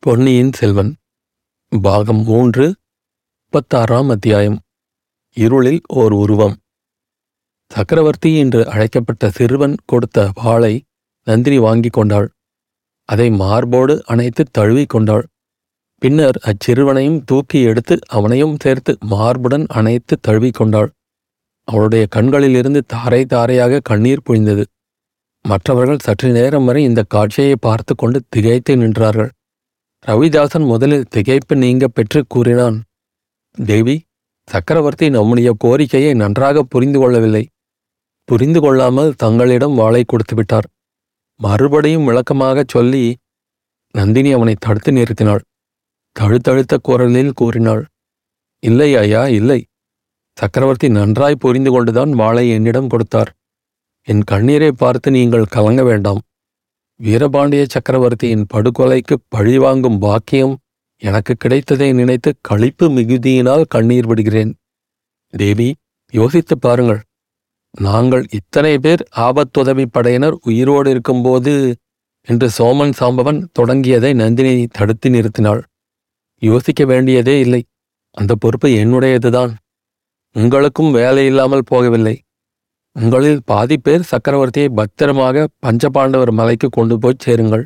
பொன்னியின் செல்வன் பாகம் மூன்று முப்பத்தாறாம் அத்தியாயம் இருளில் ஓர் உருவம். சக்கரவர்த்தி என்று அழைக்கப்பட்ட சிறுவன் கொடுத்த வாளை நந்தினி வாங்கிக் கொண்டாள். அதை மார்போடு அணைத்து தழுவிக் கொண்டாள். பின்னர் அச்சிறுவனையும் தூக்கி எடுத்து அவனையும் சேர்த்து மார்புடன் அணைத்து தழுவிக் கொண்டாள். அவளுடைய கண்களிலிருந்து தாரை தாரையாக கண்ணீர் பொழிந்தது. மற்றவர்கள் சற்று நேரம் வரை இந்த காட்சியை பார்த்து கொண்டு திகைத்து நின்றார்கள். ரவிதாசன் முதலில் திகைப்பு நீங்க பெற்று கூறினான். தேவி சக்கரவர்த்தி நம்முடைய கோரிக்கையை நன்றாக புரிந்து கொள்ளவில்லை. புரிந்து கொள்ளாமல் தங்களிடம் வாளை கொடுத்து விட்டார். மறுபடியும் விளக்கமாகச் சொல்லி நந்தினி அவனை தடுத்து நிறுத்தினாள். தழுத்தழுத்த குரலில் கூறினாள் இல்லை ஐயா இல்லை. சக்கரவர்த்தி நன்றாய் புரிந்து கொண்டுதான் வாளை என்னிடம் கொடுத்தார். என் கண்ணீரை பார்த்து நீங்கள் கலங்க வேண்டாம். வீரபாண்டிய சக்கரவர்த்தியின் படுகொலைக்கு பழிவாங்கும் பாக்கியம் எனக்கு கிடைத்ததை நினைத்து களிப்பு மிகுதியினால் கண்ணீர் விடுகிறேன். தேவி யோசித்துப் பாருங்கள். நாங்கள் இத்தனை பேர் ஆபத்துதவி படையினர் உயிரோடு இருக்கும்போது என்று சோமன் சாம்பவன் தொடங்கியதை நந்தினி தடுத்து நிறுத்தினாள். யோசிக்க வேண்டியதே இல்லை. அந்த பொறுப்பு என்னுடையதுதான். உங்களுக்கும் வேலை இல்லாமல் போகவில்லை. உங்களில் பாதி பேர் சக்கரவர்த்தியை பத்திரமாக பஞ்சபாண்டவர் மலைக்கு கொண்டு போய் சேருங்கள்.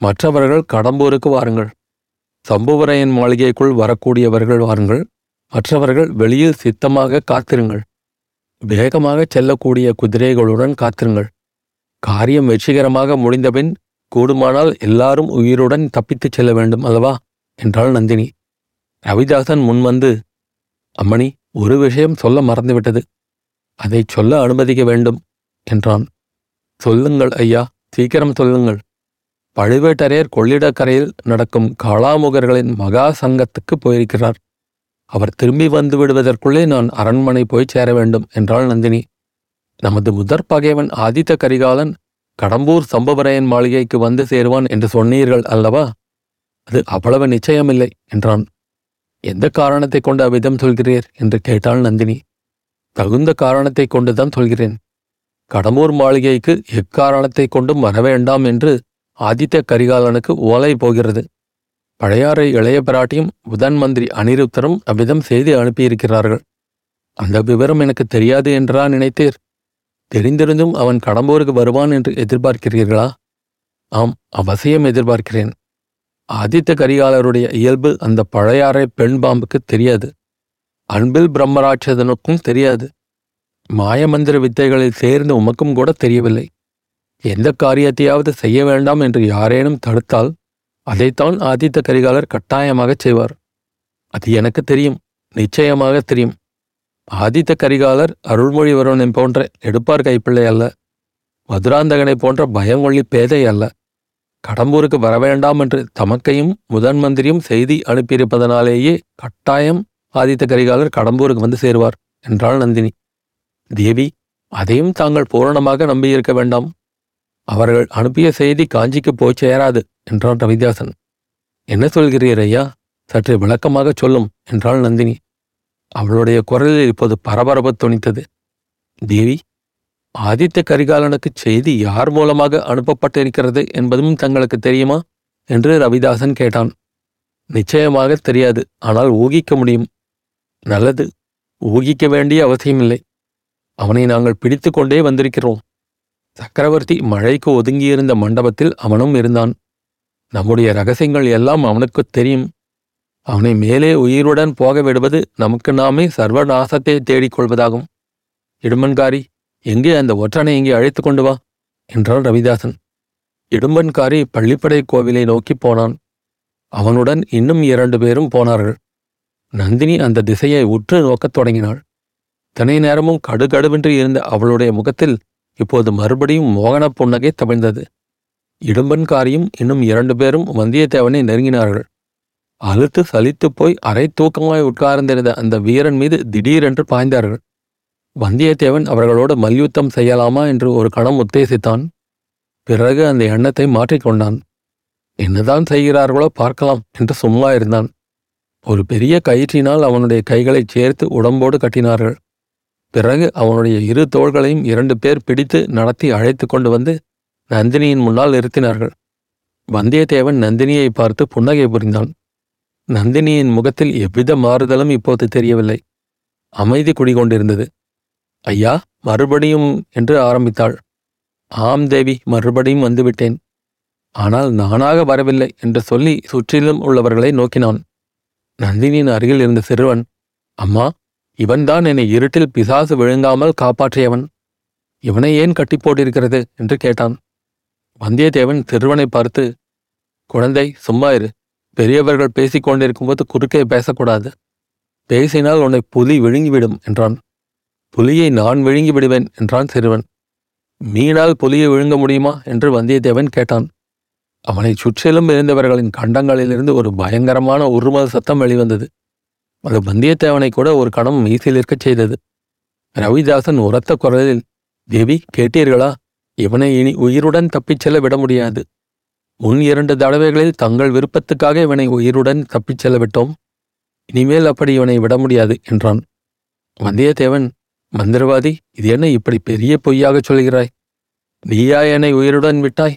மற்றவர்கள் கடம்பூருக்கு வாருங்கள். சம்புவரையன் மாளிகைக்குள் வரக்கூடியவர்கள் வாருங்கள். மற்றவர்கள் வெளியில் சித்தமாக காத்திருங்கள். வேகமாக செல்லக்கூடிய குதிரைகளுடன் காத்திருங்கள். காரியம் வெற்றிகரமாக முடிந்தபின் கூடுமானால் எல்லாரும் உயிருடன் தப்பித்துச் செல்ல வேண்டும் அல்லவா? என்றாள் நந்தினி. ரவிதாசன் முன்வந்து அம்மணி ஒரு விஷயம் சொல்ல மறந்துவிட்டது. அதை சொல்ல அனுமதிக்க வேண்டும் என்றான். சொல்லுங்கள் ஐயா சீக்கிரம் சொல்லுங்கள். பழுவேட்டரையர் கொள்ளிடக்கரையில் நடக்கும் காளாமுகர்களின் மகா சங்கத்துக்கு போயிருக்கிறார். அவர் திரும்பி வந்து விடுவதற்குள்ளே நான் அரண்மனை போய் சேர வேண்டும் என்றாள் நந்தினி. நமது முதற் பகைவன் ஆதித்த கரிகாலன் கடம்பூர் சம்பவரையன் மாளிகைக்கு வந்து சேருவான் என்று சொன்னீர்கள் அல்லவா? அது அவ்வளவு நிச்சயமில்லை என்றான். எந்த காரணத்தை கொண்டு அவ்விதம் சொல்கிறீர்? என்று கேட்டாள் நந்தினி. தகுந்த காரணத்தை கொண்டுதான் சொல்கிறேன். கடம்பூர் மாளிகைக்கு எக்காரணத்தை கொண்டும் வரவேண்டாம் என்று ஆதித்த கரிகாலனுக்கு ஓலை போகிறது. பழையாறை இளைய பிராட்டியும் புதன் மந்திரி அனிருத்தரும் அவ்விதம் செய்தி அனுப்பியிருக்கிறார்கள். அந்த விவரம் எனக்கு தெரியாது என்றா நினைத்தீர்? தெரிந்திருந்தும் அவன் கடம்பூருக்கு வருவான் என்று எதிர்பார்க்கிறீர்களா? ஆம் அவசியம் எதிர்பார்க்கிறேன். ஆதித்த கரிகாலருடைய இயல்பு அந்த பழையாறை பெண் பாம்புக்கு தெரியாது. அன்பில் பிரம்மராட்சதனுக்கும் தெரியாது. மாயமந்திர வித்தைகளில் சேர்ந்து உமக்கும் கூட தெரியவில்லை. எந்த காரியத்தையாவது செய்ய வேண்டாம் என்று யாரேனும் தடுத்தால் அதைத்தான் ஆதித்த கரிகாலர் கட்டாயமாகச் செய்வார். அது எனக்கு தெரியும் நிச்சயமாக தெரியும். ஆதித்த கரிகாலர் அருள்மொழிவர்மனை போன்ற எடுப்பார் கைப்பிள்ளை அல்ல. மதுராந்தகனை போன்ற பயங்கொள்ளி பேதை அல்ல. கடம்பூருக்கு வரவேண்டாம் என்று தமக்கையும் முதன் மந்திரியும் செய்தி அனுப்பியிருப்பதனாலேயே கட்டாயம் ஆதித்த கரிகாலர் கடம்பூருக்கு வந்து சேருவார் என்றாள் நந்தினி. தேவி அதையும் தாங்கள் பூரணமாக நம்பியிருக்க வேண்டாம். அவர்கள் அனுப்பிய செய்தி காஞ்சிக்கு போய் சேராது என்றான் ரவிதாசன். என்ன சொல்கிறீர் ஐயா? சற்று விளக்கமாக சொல்லும் என்றாள் நந்தினி. அவளுடைய குரலில் இப்போது பரபரப்பு துணித்தது தேவி ஆதித்த கரிகாலனுக்கு செய்தி யார் மூலமாக அனுப்பப்பட்டிருக்கிறது என்பதும் தங்களுக்கு தெரியுமா? என்று ரவிதாசன் கேட்டான். நிச்சயமாக தெரியாது. ஆனால் ஊகிக்க முடியும். நல்லது. ஊகிக்க வேண்டிய அவசியமில்லை அவனை நாங்கள் பிடித்து கொண்டே வந்திருக்கிறோம். சக்கரவர்த்தி மழைக்கு ஒதுங்கியிருந்த மண்டபத்தில் அவனும் இருந்தான். நம்முடைய ரகசியங்கள் எல்லாம் அவனுக்குத் தெரியும். அவனை மேலே உயிருடன் போக விடுவது நமக்கு நாமே சர்வநாசத்தை தேடிக் கொள்வதாகும். இடும்பன்காரி எங்கே அந்த ஒற்றனை இங்கே அழைத்து கொண்டு வா? என்றான் ரவிதாசன். இடும்பன்காரி பள்ளிப்படை கோவிலை நோக்கி போனான். அவனுடன் இன்னும் இரண்டு பேரும் போனார்கள். நந்தினி அந்த திசையை உற்று நோக்கத் தொடங்கினாள். தனி நேரமும் கடுகடுவென்று இருந்த அவளுடைய முகத்தில் இப்போது மறுபடியும் மோகன புன்னகை தவிழ்ந்தது. இடும்பன்காரியும் இன்னும் இரண்டு பேரும் வந்தியத்தேவனை நெருங்கினார்கள். அழுத்து சலித்துப் போய் அரை தூக்கமாய் உட்கார்ந்திருந்த அந்த வீரன் மீது திடீரென்று பாய்ந்தார்கள். வந்தியத்தேவன் அவர்களோடு மல்யுத்தம் செய்யலாமா என்று ஒரு கணம் உத்தேசித்தான். பிறகு அந்த எண்ணத்தை மாற்றிக்கொண்டான். என்னதான் செய்கிறார்களோ பார்க்கலாம் என்று சும்மா இருந்தான். ஒரு பெரிய கயிற்றினால் அவனுடைய கைகளைச் சேர்த்து உடம்போடு கட்டினார்கள். பிறகு அவனுடைய இரு தோள்களையும் இரண்டு பேர் பிடித்து நடத்தி அழைத்து கொண்டு வந்து நந்தினியின் முன்னால் நிறுத்தினார்கள். வந்தியத்தேவன் நந்தினியை பார்த்து புன்னகை புரிந்தான். நந்தினியின் முகத்தில் எவ்வித மாறுதலும் இப்போது தெரியவில்லை. அமைதி குடிகொண்டிருந்தது. ஐயா மறுபடியும் என்று ஆரம்பித்தாள். ஆம் தேவி மறுபடியும் வந்துவிட்டேன். ஆனால் நானாக வரவில்லை என்று சொல்லி சுற்றிலும் உள்ளவர்களை நோக்கினான். நந்தினியின் அருகில் இருந்த சிறுவன் அம்மா இவன்தான் என்னை இருட்டில் பிசாசு விழுங்காமல் காப்பாற்றியவன். இவனை ஏன் கட்டி போட்டிருக்கிறது? என்று கேட்டான். வந்தியத்தேவன் சிறுவனை பார்த்து குழந்தை சும்மா இரு. பெரியவர்கள் பேசிக் கொண்டிருக்கும்போது குறுக்கே பேசக்கூடாது. பேசினால் உன்னை புலி விழுங்கிவிடும் என்றான். புலியை நான் விழுங்கி விடுவேன் என்றான் சிறுவன். மீனால் புலியை விழுங்க முடியுமா? என்று வந்தியத்தேவன் கேட்டான். அவனைச் சுற்றிலும் இருந்தவர்களின் கண்டங்களிலிருந்து ஒரு பயங்கரமான உருமத சத்தம் வெளிவந்தது. அது வந்தியத்தேவனை கூட ஒரு கணம் மீசிலிருக்கச் செய்தது. ரவிதாசன் உரத்த குரலில் தேவி கேட்டீர்களா? இவனை இனி உயிருடன் தப்பிச் செல்ல விட முடியாது. முன் இரண்டு தடவைகளில் தங்கள் விருப்பத்துக்காக இவனை உயிருடன் தப்பிச் செல்ல விட்டோம். இனிமேல் அப்படி இவனை விட முடியாது என்றான். வந்தியத்தேவன் மந்திரவாதி இது என்ன இப்படி பெரிய பொய்யாகச் சொல்கிறாய்? நீயா என்னை உயிருடன் விட்டாய்?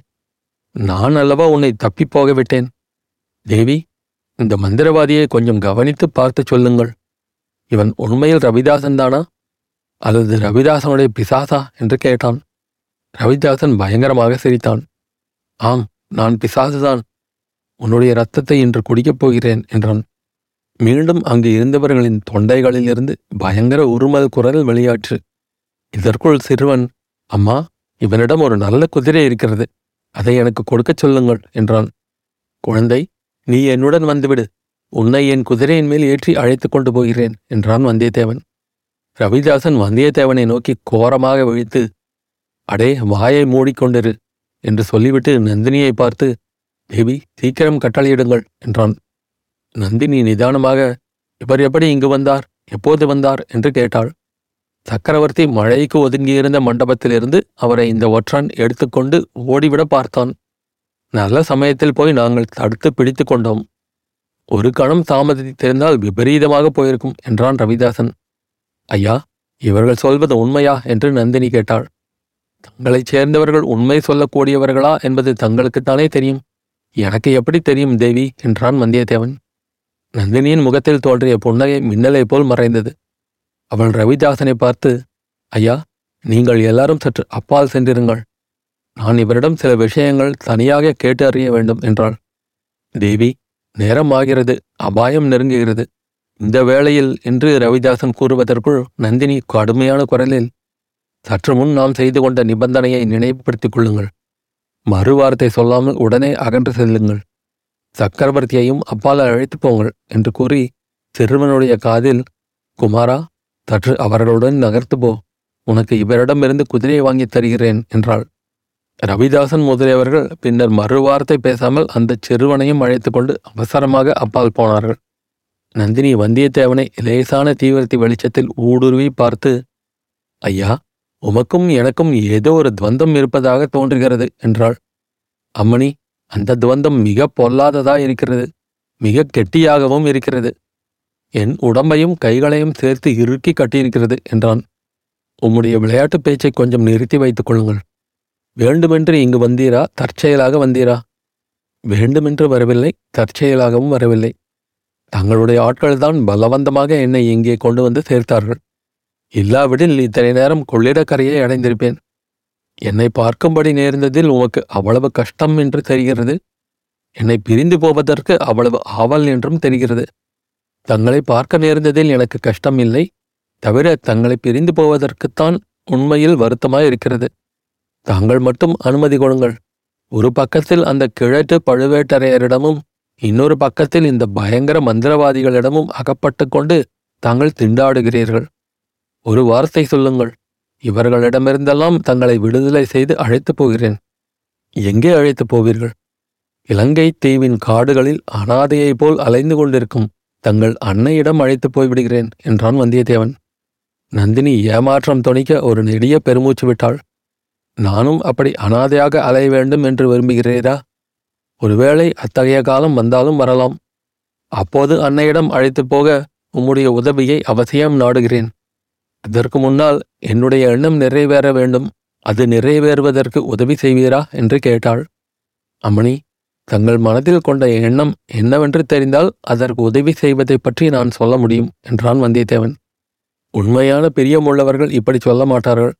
நான் அல்லவா உன்னை தப்பிப் போக விட்டேன் தேவி இந்த மந்திரவாதியை கொஞ்சம் கவனித்து பார்த்து சொல்லுங்கள். இவன் உண்மையில் ரவிதாசன் தானா? அல்லது ரவிதாசனுடைய பிசாசா? என்று கேட்டான். ரவிதாசன் பயங்கரமாக சிரித்தான். ஆம் நான் பிசாசுதான். உன்னுடைய ரத்தத்தை இன்று குடிக்கப் போகிறேன் என்றான். மீண்டும் அங்கு இருந்தவர்களின் தொண்டைகளிலிருந்து பயங்கர உருமல் குரல் வெளியாற்று. இதற்குள் சிறுவன் அம்மா இவனிடம் ஒரு நல்ல குதிரை இருக்கிறது. அதை எனக்கு கொடுக்கச் சொல்லுங்கள் என்றான். குழந்தை நீ என்னுடன் வந்துவிடு. உன்னை என் குதிரையின் மேல் ஏற்றி அழைத்துக் கொண்டு போகிறேன் என்றான் வந்தியத்தேவன். ரவிதாசன் வந்தியத்தேவனை நோக்கி கோரமாக விழித்து அடே வாயை மூடிக்கொண்டிரு என்று சொல்லிவிட்டு நந்தினியை பார்த்து தேவி சீக்கிரம் கட்டளையிடுங்கள் என்றான். நந்தினி நிதானமாக இவர் எப்படி இங்கு வந்தார்? எப்போது வந்தார்? என்று கேட்டாள். சக்கரவர்த்தி மழைக்கு ஒதுங்கியிருந்த மண்டபத்திலிருந்து அவரை இந்த ஒற்றன் எடுத்துக்கொண்டு ஓடிவிட பார்த்தான். நல்ல சமயத்தில் போய் நாங்கள் தடுத்து பிடித்து கொண்டோம். ஒரு கணம் தாமதித்திருந்தால் விபரீதமாக போயிருக்கும் என்றான் ரவிதாசன். ஐயா இவர்கள் சொல்வது உண்மையா? என்று நந்தினி கேட்டாள். தங்களைச் சேர்ந்தவர்கள் உண்மை சொல்லக்கூடியவர்களா என்பது தங்களுக்குத்தானே தெரியும். எனக்கு எப்படி தெரியும் தேவி? என்றான் வந்தியத்தேவன். நந்தினியின் முகத்தில் தோன்றிய புன்னகை மின்னலை போல் மறைந்தது. அவள் ரவிதாசனை பார்த்து ஐயா நீங்கள் எல்லாரும் சற்று அப்பால் சென்றிருங்கள். நான் இவரிடம் சில விஷயங்கள் தனியாக கேட்டு அறிய வேண்டும் என்றாள். தேவி நேரம் ஆகிறது. அபாயம் நெருங்குகிறது. இந்த வேளையில் என்று ரவிதாசன் கூறுவதற்குள் நந்தினி கடுமையான குரலில் சற்று முன் நாம் செய்து கொண்ட நிபந்தனையை நினைவுபடுத்திக் கொள்ளுங்கள். மறுவார்த்தை சொல்லாமல் உடனே அகன்று செல்லுங்கள். சக்கரவர்த்தியையும் அப்பால் அழைத்துப் போங்கள் என்று கூறி சிறுவனுடைய காதில் குமாரா சற்று அவர்களுடன் நகர்த்து போ உனக்கு இவரிடமிருந்து குதிரையை வாங்கித் தருகிறேன் என்றாள். ரவிதாசன் முதலியவர்கள் பின்னர் மறுவார்த்தை பேசாமல் அந்த சிறுவனையும் அழைத்து கொண்டு அவசரமாக அப்பால் போனார்கள். நந்தினி வந்தியத்தேவனை லேசான தீவிரத்தி வெளிச்சத்தில் ஊடுருவி பார்த்து ஐயா உமக்கும் எனக்கும் ஏதோ ஒரு துவந்தம் இருப்பதாக தோன்றுகிறது என்றாள். அம்மணி அந்த துவந்தம் மிக பொல்லாததா இருக்கிறது மிக கெட்டியாகவும் இருக்கிறது. என் உடம்பையும் கைகளையும் சேர்த்து இறுக்கி கட்டியிருக்கிறது என்றான். உம்முடைய விளையாட்டுப் பேச்சை கொஞ்சம் நிறுத்தி வைத்துக் கொள்ளுங்கள். வேண்டுமென்று இங்கு வந்தீரா? தற்செயலாக வந்தீரா? வேண்டுமென்று வரவில்லை தற்செயலாகவும் வரவில்லை. தங்களுடைய ஆட்கள்தான் பலவந்தமாக என்னை இங்கே கொண்டு வந்து சேர்த்தார்கள். இல்லாவிடில் இத்தனை நேரம் கொள்ளிடக்கரையை அடைந்திருப்பேன். என்னை பார்க்கும்படி நேர்ந்ததில் உமக்கு அவ்வளவு கஷ்டம் என்று தெரிகிறது. என்னை பிரிந்து போவதற்கு அவ்வளவு ஆவல் என்றும் தெரிகிறது. தங்களை பார்க்க நேர்ந்ததில் எனக்கு கஷ்டம் இல்லை தவிர தங்களை பிரிந்து போவதற்குத்தான் உண்மையில் வருத்தமாய் இருக்கிறது தாங்கள் மட்டும் அனுமதி கொடுங்கள். ஒரு பக்கத்தில் அந்த கிழட்டு பழுவேட்டரையரிடமும் இன்னொரு பக்கத்தில் இந்த பயங்கர மந்திரவாதிகளிடமும் அகப்பட்டு கொண்டு தாங்கள் திண்டாடுகிறீர்கள். ஒரு வார்த்தை சொல்லுங்கள். இவர்களிடமிருந்தெல்லாம் தங்களை விடுதலை செய்து அழைத்துப் போகிறேன். எங்கே அழைத்துப் போவீர்கள்? இலங்கை தீவின் காடுகளில் அனாதையைப் போல் அலைந்து கொண்டிருக்கும் தங்கள் அன்னையிடம் அழைத்துப் போய்விடுகிறேன் என்றான் வந்தியத்தேவன். நந்தினி ஏமாற்றம் துணிக்க ஒரு நெடிய பெருமூச்சு விட்டாள். நானும் அப்படி அனாதையாக அலைய வேண்டும் என்று விரும்புகிறீரா ஒருவேளை அத்தகைய காலம் வந்தாலும் வரலாம். அப்போது அன்னையிடம் அழைத்துப் போக உம்முடைய உதவியை அவசியம் நாடுகிறேன். இதற்கு முன்னால் என்னுடைய எண்ணம் நிறைவேற வேண்டும். அது நிறைவேறுவதற்கு உதவி செய்வீரா? என்று கேட்டாள். அம்மணி தங்கள் மனதில் கொண்ட எண்ணம் என்னவென்று தெரிந்தால் அதற்கு உதவி செய்வதை பற்றி நான் சொல்ல முடியும் என்றான் வந்தியத்தேவன். உண்மையான பிரியமுள்ளவர்கள் இப்படி சொல்ல மாட்டார்கள்.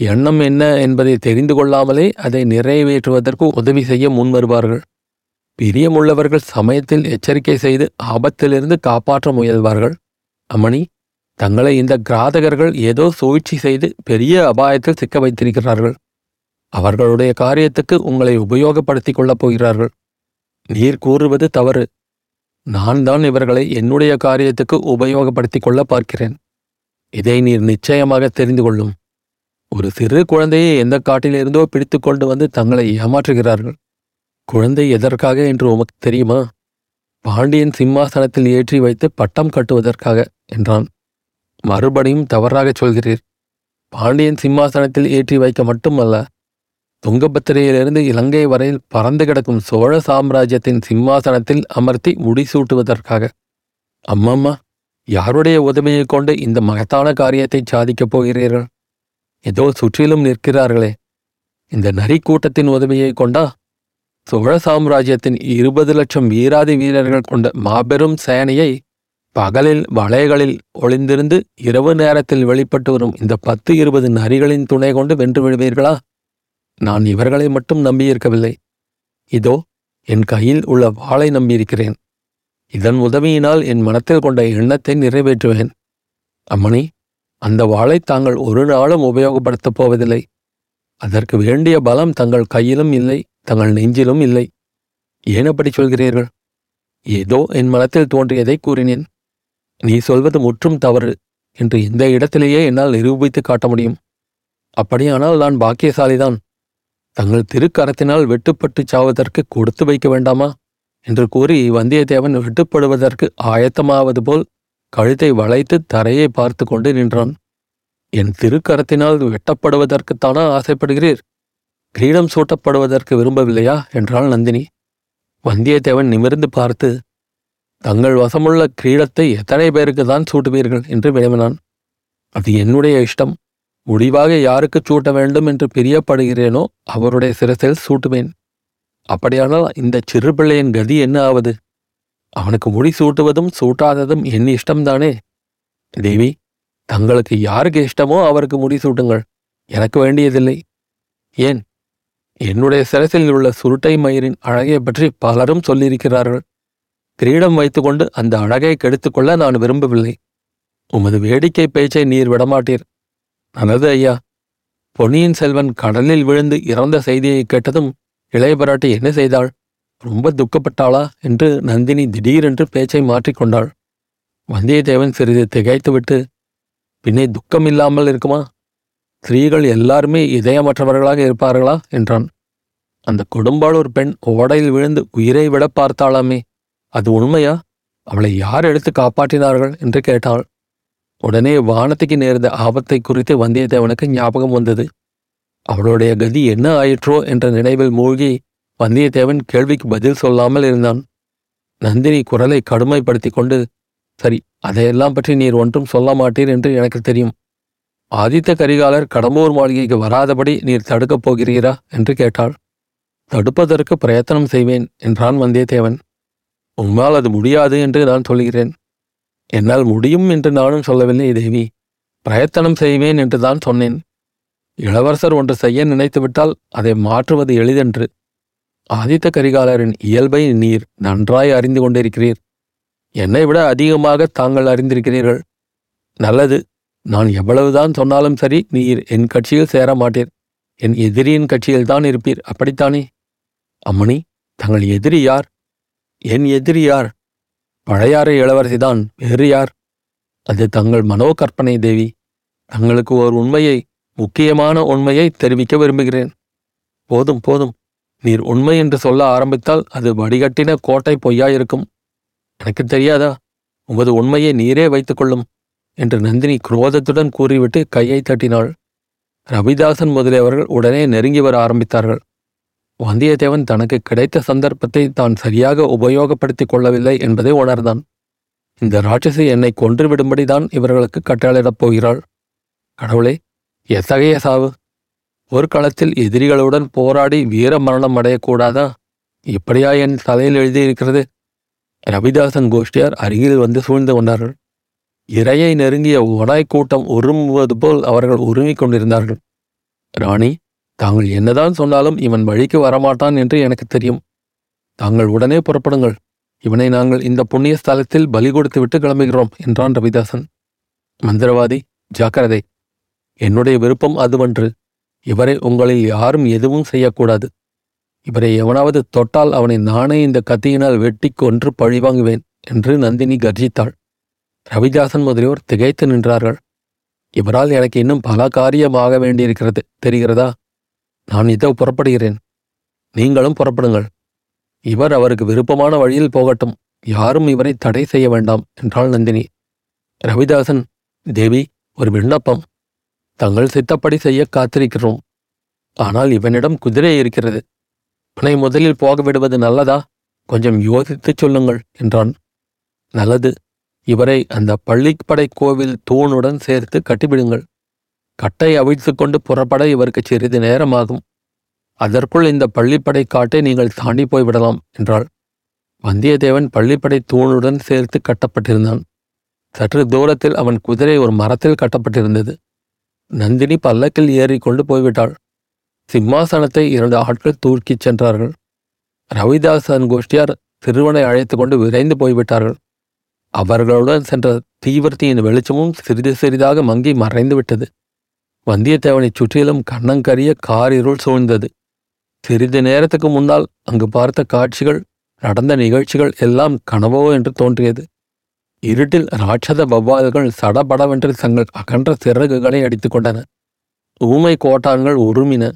எண்ணம் என்ன என்பதை தெரிந்து கொள்ளாமலே அதை நிறைவேற்றுவதற்கு உதவி செய்ய முன்வருவார்கள் பிரியமுள்ளவர்கள் சமயத்தில் எச்சரிக்கை செய்து ஆபத்திலிருந்து காப்பாற்ற முயல்வார்கள். அம்மணி தங்களை இந்த கிராதகர்கள் ஏதோ சூழ்ச்சி செய்து பெரிய அபாயத்தில் சிக்க வைத்திருக்கிறார்கள். அவர்களுடைய காரியத்துக்கு உங்களை உபயோகப்படுத்திக் கொள்ளப் போகிறார்கள். நீர் கூறுவது தவறு. நான் தான் இவர்களை என்னுடைய காரியத்துக்கு உபயோகப்படுத்திக் கொள்ள பார்க்கிறேன். இதை நீர் நிச்சயமாக தெரிந்து கொள்ளும். ஒரு சிறு குழந்தையை எந்த காட்டிலிருந்தோ பிடித்து கொண்டு வந்து தங்களை ஏமாற்றுகிறார்கள். குழந்தை எதற்காக என்று உமக்கு தெரியுமா? பாண்டியன் சிம்மாசனத்தில் ஏற்றி வைத்து பட்டம் கட்டுவதற்காக என்றான். மறுபடியும் தவறாகச் சொல்கிறீர். பாண்டியன் சிம்மாசனத்தில் ஏற்றி வைக்க மட்டுமல்ல துங்கபத்திரையிலிருந்து இலங்கை வரையில் பறந்து கிடக்கும் சோழ சாம்ராஜ்யத்தின் சிம்மாசனத்தில் அமர்த்தி முடிசூட்டுவதற்காக. அம்மம்மா யாருடைய உதவியைக் கொண்டு இந்த மகத்தான காரியத்தை சாதிக்கப் போகிறீர்கள்? ஏதோ சுற்றிலும் நிற்கிறார்களே. இந்த நரி கூட்டத்தின் உதவியைக் கொண்டா? சோழ சாம்ராஜ்யத்தின் இருபது லட்சம் வீராதி வீரர்கள் கொண்ட மாபெரும் சேனையை பகலில் வளைகளில் ஒளிந்திருந்து இரவு நேரத்தில் வெளிப்பட்டு வரும் இந்த பத்து இருபது நரிகளின் துணை கொண்டு வென்று விடுவீர்களா? நான் இவர்களை மட்டும் நம்பியிருக்கவில்லை. இதோ என் கையில் உள்ள வாளை நம்பியிருக்கிறேன். இதன் உதவியினால் என் மனத்தில் கொண்ட எண்ணத்தை நிறைவேற்றுவேன். அம்மணி அந்த வாளை தாங்கள் ஒரு நாளும் உபயோகப்படுத்தப் போவதில்லை. அதற்கு வேண்டிய பலம் தங்கள் கையிலும் இல்லை தங்கள் நெஞ்சிலும் இல்லை. ஏன் அப்படி சொல்கிறீர்கள்? ஏதோ என் மனத்தில் தோன்றியதை கூறினேன். நீ சொல்வது முற்றும் தவறு என்று இந்த இடத்திலேயே என்னால் நிரூபித்து காட்ட முடியும். அப்படியானால் நான் பாக்கியசாலிதான். தங்கள் திருக்கரத்தினால் வெட்டுப்பட்டு சாவதற்கு கொடுத்து வைக்க வேண்டாமா? என்று கூறி வந்தியத்தேவன் வெட்டுப்படுவதற்கு ஆயத்தமாவது போல் கழுத்தை வளைத்து தரையை பார்த்து கொண்டு நின்றான். என் திருக்கரத்தினால் வெட்டப்படுவதற்குத்தானா ஆசைப்படுகிறீர்? கிரீடம் சூட்டப்படுவதற்கு விரும்பவில்லையா? என்றாள் நந்தினி. வந்தியத்தேவன் நிமிர்ந்து பார்த்து தங்கள் வசமுள்ள கிரீடத்தை எத்தனை பேருக்கு தான் சூட்டுவீர்கள்? என்று வினவினான். அது என்னுடைய இஷ்டம். முடிவாக யாருக்கு சூட்ட வேண்டும் என்று பிரியப்படுகிறேனோ அவருடைய சிரசில் சூட்டுவேன். அப்படியானால் இந்த சிறு பிள்ளையின் கதி என்ன ஆவது? அவனுக்கு முடி சூட்டுவதும் சூட்டாததும் என் இஷ்டம்தானே? தேவி தங்களுக்கு யாருக்கு இஷ்டமோ அவருக்கு முடி சூட்டுங்கள். எனக்கு வேண்டியதில்லை. ஏன்? என்னுடைய சிரசில் உள்ள சுருட்டை மயிரின் அழகை பற்றி பலரும் சொல்லியிருக்கிறார்கள். கிரீடம் வைத்துக்கொண்டு அந்த அழகை கெடுத்துக்கொள்ள நான் விரும்பவில்லை. உமது வேடிக்கை பேச்சை நீர் விடமாட்டீர். நல்லது ஐயா பொன்னியின் செல்வன் கடலில் விழுந்து இறந்த செய்தியை கேட்டதும் இளையபராட்டி என்ன செய்தாள்? ரொம்ப துக்கப்பட்டாளா என்று நந்தினி திடீரென்று பேச்சை மாற்றிக்கொண்டாள் வந்தியத்தேவன் சிறிது திகைத்துவிட்டு பின்னே துக்கம் இல்லாமல் இருக்குமா? ஸ்திரீகள் எல்லாருமே இதயமற்றவர்களாக இருப்பார்களா? என்றான். அந்த கொடும்பாளூர் பெண் ஓடையில் விழுந்து உயிரை விட பார்த்தாளாமே அது உண்மையா? அவளை யார் எடுத்து காப்பாற்றினார்கள்? என்று கேட்டாள். உடனே வானத்துக்கு நேர்ந்த ஆபத்தை குறித்து வந்தியத்தேவனுக்கு ஞாபகம் வந்தது. அவளுடைய கதி என்ன ஆயிற்றோ என்ற நினைவில் மூழ்கி வந்தியத்தேவன் கேள்விக்கு பதில் சொல்லாமல் இருந்தான். நந்தினி குரலை கடுமைப்படுத்திக் கொண்டு சரி அதையெல்லாம் பற்றி நீர் ஒன்றும் சொல்ல மாட்டீர் என்று எனக்கு தெரியும். ஆதித்த கரிகாலர் கடம்பூர் மாளிகைக்கு வராதபடி நீர் தடுக்கப் போகிறீரா? என்று கேட்டாள். தடுப்பதற்கு பிரயத்தனம் செய்வேன் என்றான் வந்தியத்தேவன். உம்மால் அது முடியாது என்று நான் சொல்கிறேன். என்னால் முடியும் என்று நானும் சொல்லவில்லை தேவி. பிரயத்தனம் செய்வேன் என்று தான் சொன்னேன். இளவரசர் ஒன்று செய்ய நினைத்துவிட்டால் அதை மாற்றுவது எளிதென்று. ஆதித்த கரிகாலரின் இயல்பை நீர் நன்றாய் அறிந்து கொண்டிருக்கிறீர். என்னை விட அதிகமாக தாங்கள் அறிந்திருக்கிறீர்கள். நல்லது. நான் எவ்வளவுதான் சொன்னாலும் சரி நீர் என் கட்சியில் சேர மாட்டீர் என் எதிரியின் கட்சியில்தான் இருப்பீர். அப்படித்தானே? அம்மணி தங்கள் எதிரி யார்? என் எதிரி யார்? பழையாறு இளவரசிதான் வேறு யார்? அது தங்கள் மனோ கற்பனை தேவி. தங்களுக்கு ஒரு உண்மையை முக்கியமான உண்மையை தெரிவிக்க விரும்புகிறேன். போதும் போதும். நீர் உண்மை என்று சொல்ல ஆரம்பித்தால் அது வடிகட்டின கோட்டை பொய்யாயிருக்கும். எனக்கு தெரியாதா? உமது உண்மையை நீரே வைத்துக்கொள்ளும் என்று நந்தினி குரோதத்துடன் கூறிவிட்டு கையை தட்டினாள். ரவிதாசன் முதலியவர்கள் உடனே நெருங்கி வர ஆரம்பித்தார்கள். வந்தியத்தேவன் தனக்கு கிடைத்த சந்தர்ப்பத்தை தான் சரியாக உபயோகப்படுத்திக் கொள்ளவில்லை என்பதை உணர்ந்தான். இந்த ராட்சசி என்னை கொன்றுவிடும்படிதான் இவர்களுக்கு கட்டளையிடப் போகிறாள். கடவுளே எத்தகைய சாவு? ஒரு களத்தில் எதிரிகளுடன் போராடி வீர மரணம் அடையக்கூடாதா? இப்படியா என் தலையில் எழுதியிருக்கிறது? ரவிதாசன் கோஷ்டியார் அருகில் வந்து சூழ்ந்து கொண்டார்கள். இரையை நெருங்கிய ஒடாய் கூட்டம் உருமுவது போல் அவர்கள் உருமிக் கொண்டிருந்தார்கள். ராணி தாங்கள் என்னதான் சொன்னாலும் இவன் வழிக்கு வரமாட்டான் என்று எனக்கு தெரியும். தாங்கள் உடனே புறப்படுங்கள். இவனை நாங்கள் இந்த புண்ணிய ஸ்தலத்தில் பலி கொடுத்து விட்டு கிளம்புகிறோம் என்றான் ரவிதாசன். மந்திரவாதி ஜாக்கிரதை. என்னுடைய விருப்பம் அதுவன்று. இவரை உங்களில் யாரும் எதுவும் செய்யக்கூடாது. இவரை எவனாவது தொட்டால் அவனை நானே இந்த கத்தியினால் வெட்டி கொன்று பழிவாங்குவேன் என்று நந்தினி கர்ஜித்தாள். ரவிதாசன் முதலியோர் திகைத்து நின்றார்கள். இவரால் எனக்கு இன்னும் பல காரியமாக வேண்டியிருக்கிறது தெரிகிறதா? நான் இதோ புறப்படுகிறேன். நீங்களும் புறப்படுங்கள். இவர் அவருக்கு விருப்பமான வழியில் போகட்டும். யாரும் இவரை தடை செய்ய வேண்டாம் என்றாள் நந்தினி. ரவிதாசன் தேவி ஒரு விண்ணப்பம். தங்கள் சித்தப்படி செய்ய காத்திருக்கிறோம். ஆனால் இவனிடம் குதிரை இருக்கிறது. இவனை முதலில் போக விடுவது நல்லதா? கொஞ்சம் யோசித்துச் சொல்லுங்கள் என்றான். நல்லது. இவரை அந்த பள்ளிப்படை கோவில் தூணுடன் சேர்த்து கட்டிவிடுங்கள். கட்டை அவிழ்த்துக்கொண்டு புறப்பட இவருக்கு சிறிது நேரமாகும். அதற்குள் இந்த பள்ளிப்படை காட்டை நீங்கள் தாண்டி போய்விடலாம் என்றாள். வந்தியத்தேவன் பள்ளிப்படை தூணுடன் சேர்த்து கட்டப்பட்டிருந்தான். சற்று தூரத்தில் அவன் குதிரை ஒரு மரத்தில் கட்டப்பட்டிருந்தது. நந்தினி பல்லக்கில் ஏறிக்கொண்டு போய்விட்டாள். சிம்மாசனத்தை இரண்டு ஆட்கள் தூக்கிச் சென்றார்கள். ரவிதாசன் கோஷ்டியார் சிறுவனை அழைத்து கொண்டு விரைந்து போய்விட்டார்கள். அவர்களுடன் சென்ற தீவர்த்தியின் வெளிச்சமும் சிறிது சிறிதாக மங்கி மறைந்து விட்டது. வந்தியத்தேவனைச் சுற்றிலும் கண்ணங்கரிய காரிருள் சூழ்ந்தது. சிறிது நேரத்துக்கு முன்னால் அங்கு பார்த்த காட்சிகள் நடந்த நிகழ்ச்சிகள் எல்லாம் கனவோ என்று தோன்றியது. இருட்டில் ராட்சத வவ்வால்கள் சடபடவென்று தங்கள் அகன்ற சிறகுகளை அடித்துக் கொண்டன. ஊமை கோட்டான்கள் உருமின.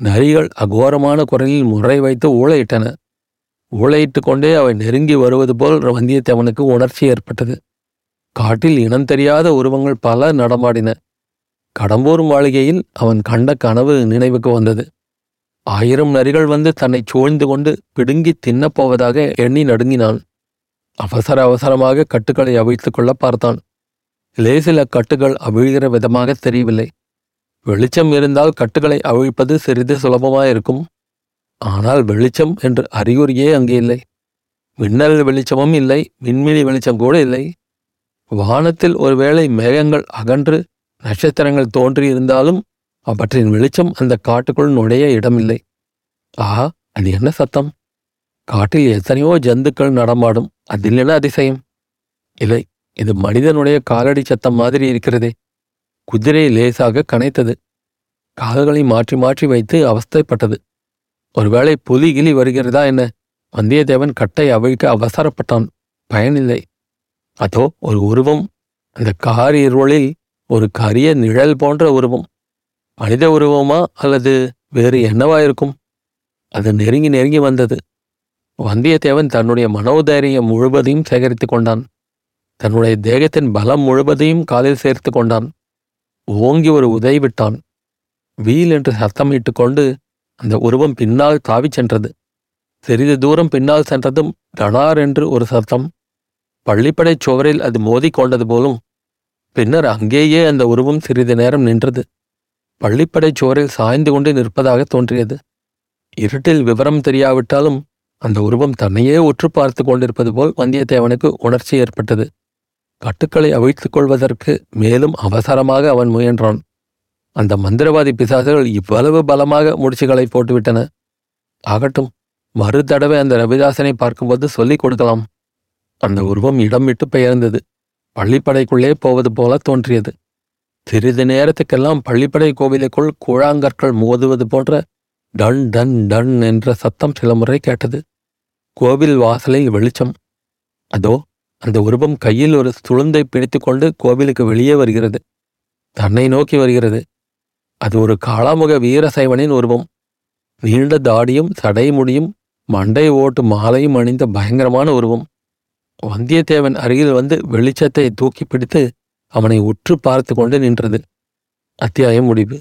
நரிகள் அகோரமான குரலில் முறை வைத்து ஊழையிட்டன. ஊழையிட்டு கொண்டே அவை நெருங்கி வருவது போல் வந்தியத்தேவனுக்கு உணர்ச்சி ஏற்பட்டது. காட்டில் இனம் தெரியாத உருவங்கள் பல நடமாடின. கடம்பூர் மாளிகையில் அவன் கண்ட கனவு நினைவுக்கு வந்தது. ஆயிரம் நரிகள் வந்து தன்னை சூழ்ந்து கொண்டு பிடுங்கி தின்னப் போவதாக எண்ணி நடுங்கினான். அவசர அவசரமாக கட்டுக்களை அவிழ்த்துக் கொள்ள பார்த்தான். லேசில் கட்டுகள் அவிழ்கிற விதமாக தெரியவில்லை. வெளிச்சம் இருந்தால் கட்டுகளை அவிழ்ப்பது சிறிது சுலபமாயிருக்கும். ஆனால் வெளிச்சம் என்று அறிகுறியே அங்கே இல்லை. மின்னல் வெளிச்சமும் இல்லை விண்மினி வெளிச்சம் கூட இல்லை. வானத்தில் ஒருவேளை மேகங்கள் அகன்று நட்சத்திரங்கள் தோன்றியிருந்தாலும் அவற்றின் வெளிச்சம் அந்த காட்டுக்குள் நுழைய இடமில்லை. ஆஹா அது என்ன சத்தம்? காட்டில் எத்தனையோ ஜந்துக்கள் நடமாடும். அதில் என்ன அதிசயம்? இல்லை இது மனிதனுடைய காலடி சத்தம் மாதிரி இருக்கிறதே. குதிரை லேசாக கனைத்தது. கால்களை மாற்றி மாற்றி வைத்து அவஸ்தைப்பட்டது. ஒருவேளை புலி கிளி வருகிறதா என்ன? வந்தியத்தேவன் கட்டை அவிழ்க்க அவசரப்பட்டான். பயனில்லை. அதோ ஒரு உருவம். அந்த கார் இருளில் ஒரு கரிய நிழல் போன்ற உருவம். மனித உருவமா அல்லது வேறு என்னவா இருக்கும்? அது நெருங்கி நெருங்கி வந்தது. வந்தியத்தேவன் தன்னுடைய மனோதைரியம் முழுவதையும் சேகரித்துக் கொண்டான். தன்னுடைய தேகத்தின் பலம் முழுவதையும் காலில் சேர்த்து கொண்டான். ஓங்கி ஒரு உதை விட்டான். வீல் என்று சத்தமிட்டு கொண்டு அந்த உருவம் பின்னால் தாவிச் சென்றது. சிறிது தூரம் பின்னால் சென்றதும் டனார் என்று ஒரு சத்தம். பள்ளிப்படைச் சுவரில் அது மோதிக் கொண்டது போலும் பின்னர் அங்கேயே அந்த உருவம் சிறிது நேரம் நின்றது. பள்ளிப்படைச் சுவரில் சாய்ந்து கொண்டு நிற்பதாக தோன்றியது. இருட்டில் விவரம் தெரியாவிட்டாலும் அந்த உருவம் தன்னையே உற்று பார்த்து கொண்டிருப்பது போல் வந்தியத்தேவனுக்கு உணர்ச்சி ஏற்பட்டது. கட்டுக்களை அவிழ்த்துக் கொள்வதற்கு மேலும் அவசரமாக அவன் முயன்றான். அந்த மந்திரவாதி பிசாசுகள் இவ்வளவு பலமாக முடிச்சுகளை போட்டுவிட்டன. ஆகட்டும் மறு தடவை அந்த ரவிதாசனை பார்க்கும்போது சொல்லிக் கொடுக்கலாம். அந்த உருவம் இடம் விட்டு பெயர்ந்தது. பள்ளிப்படைக்குள்ளே போவது போல தோன்றியது. சிறிது நேரத்துக்கெல்லாம் பள்ளிப்படை கோவிலுக்குள் கூழாங்கற்கள் மோதுவது போன்ற டன் டன் டன் என்ற சத்தம் சில முறை கேட்டது. கோவில் வாசலில் வெளிச்சம். அதோ அந்த உருவம் கையில் ஒரு சுளுந்தை பிடித்துக்கொண்டு கோவிலுக்கு வெளியே வருகிறது. தன்னை நோக்கி வருகிறது. அது ஒரு காளாமுக வீரசைவனின் உருவம். நீண்ட தாடியும் சடைமுடியும் மண்டை ஓட்டு மாலையும் அணிந்த பயங்கரமான உருவம். வந்தியத்தேவன் அருகில் வந்து வெளிச்சத்தை தூக்கி பிடித்து அவனை உற்று பார்த்து கொண்டு நின்றது. அத்தியாயம் முடிவு.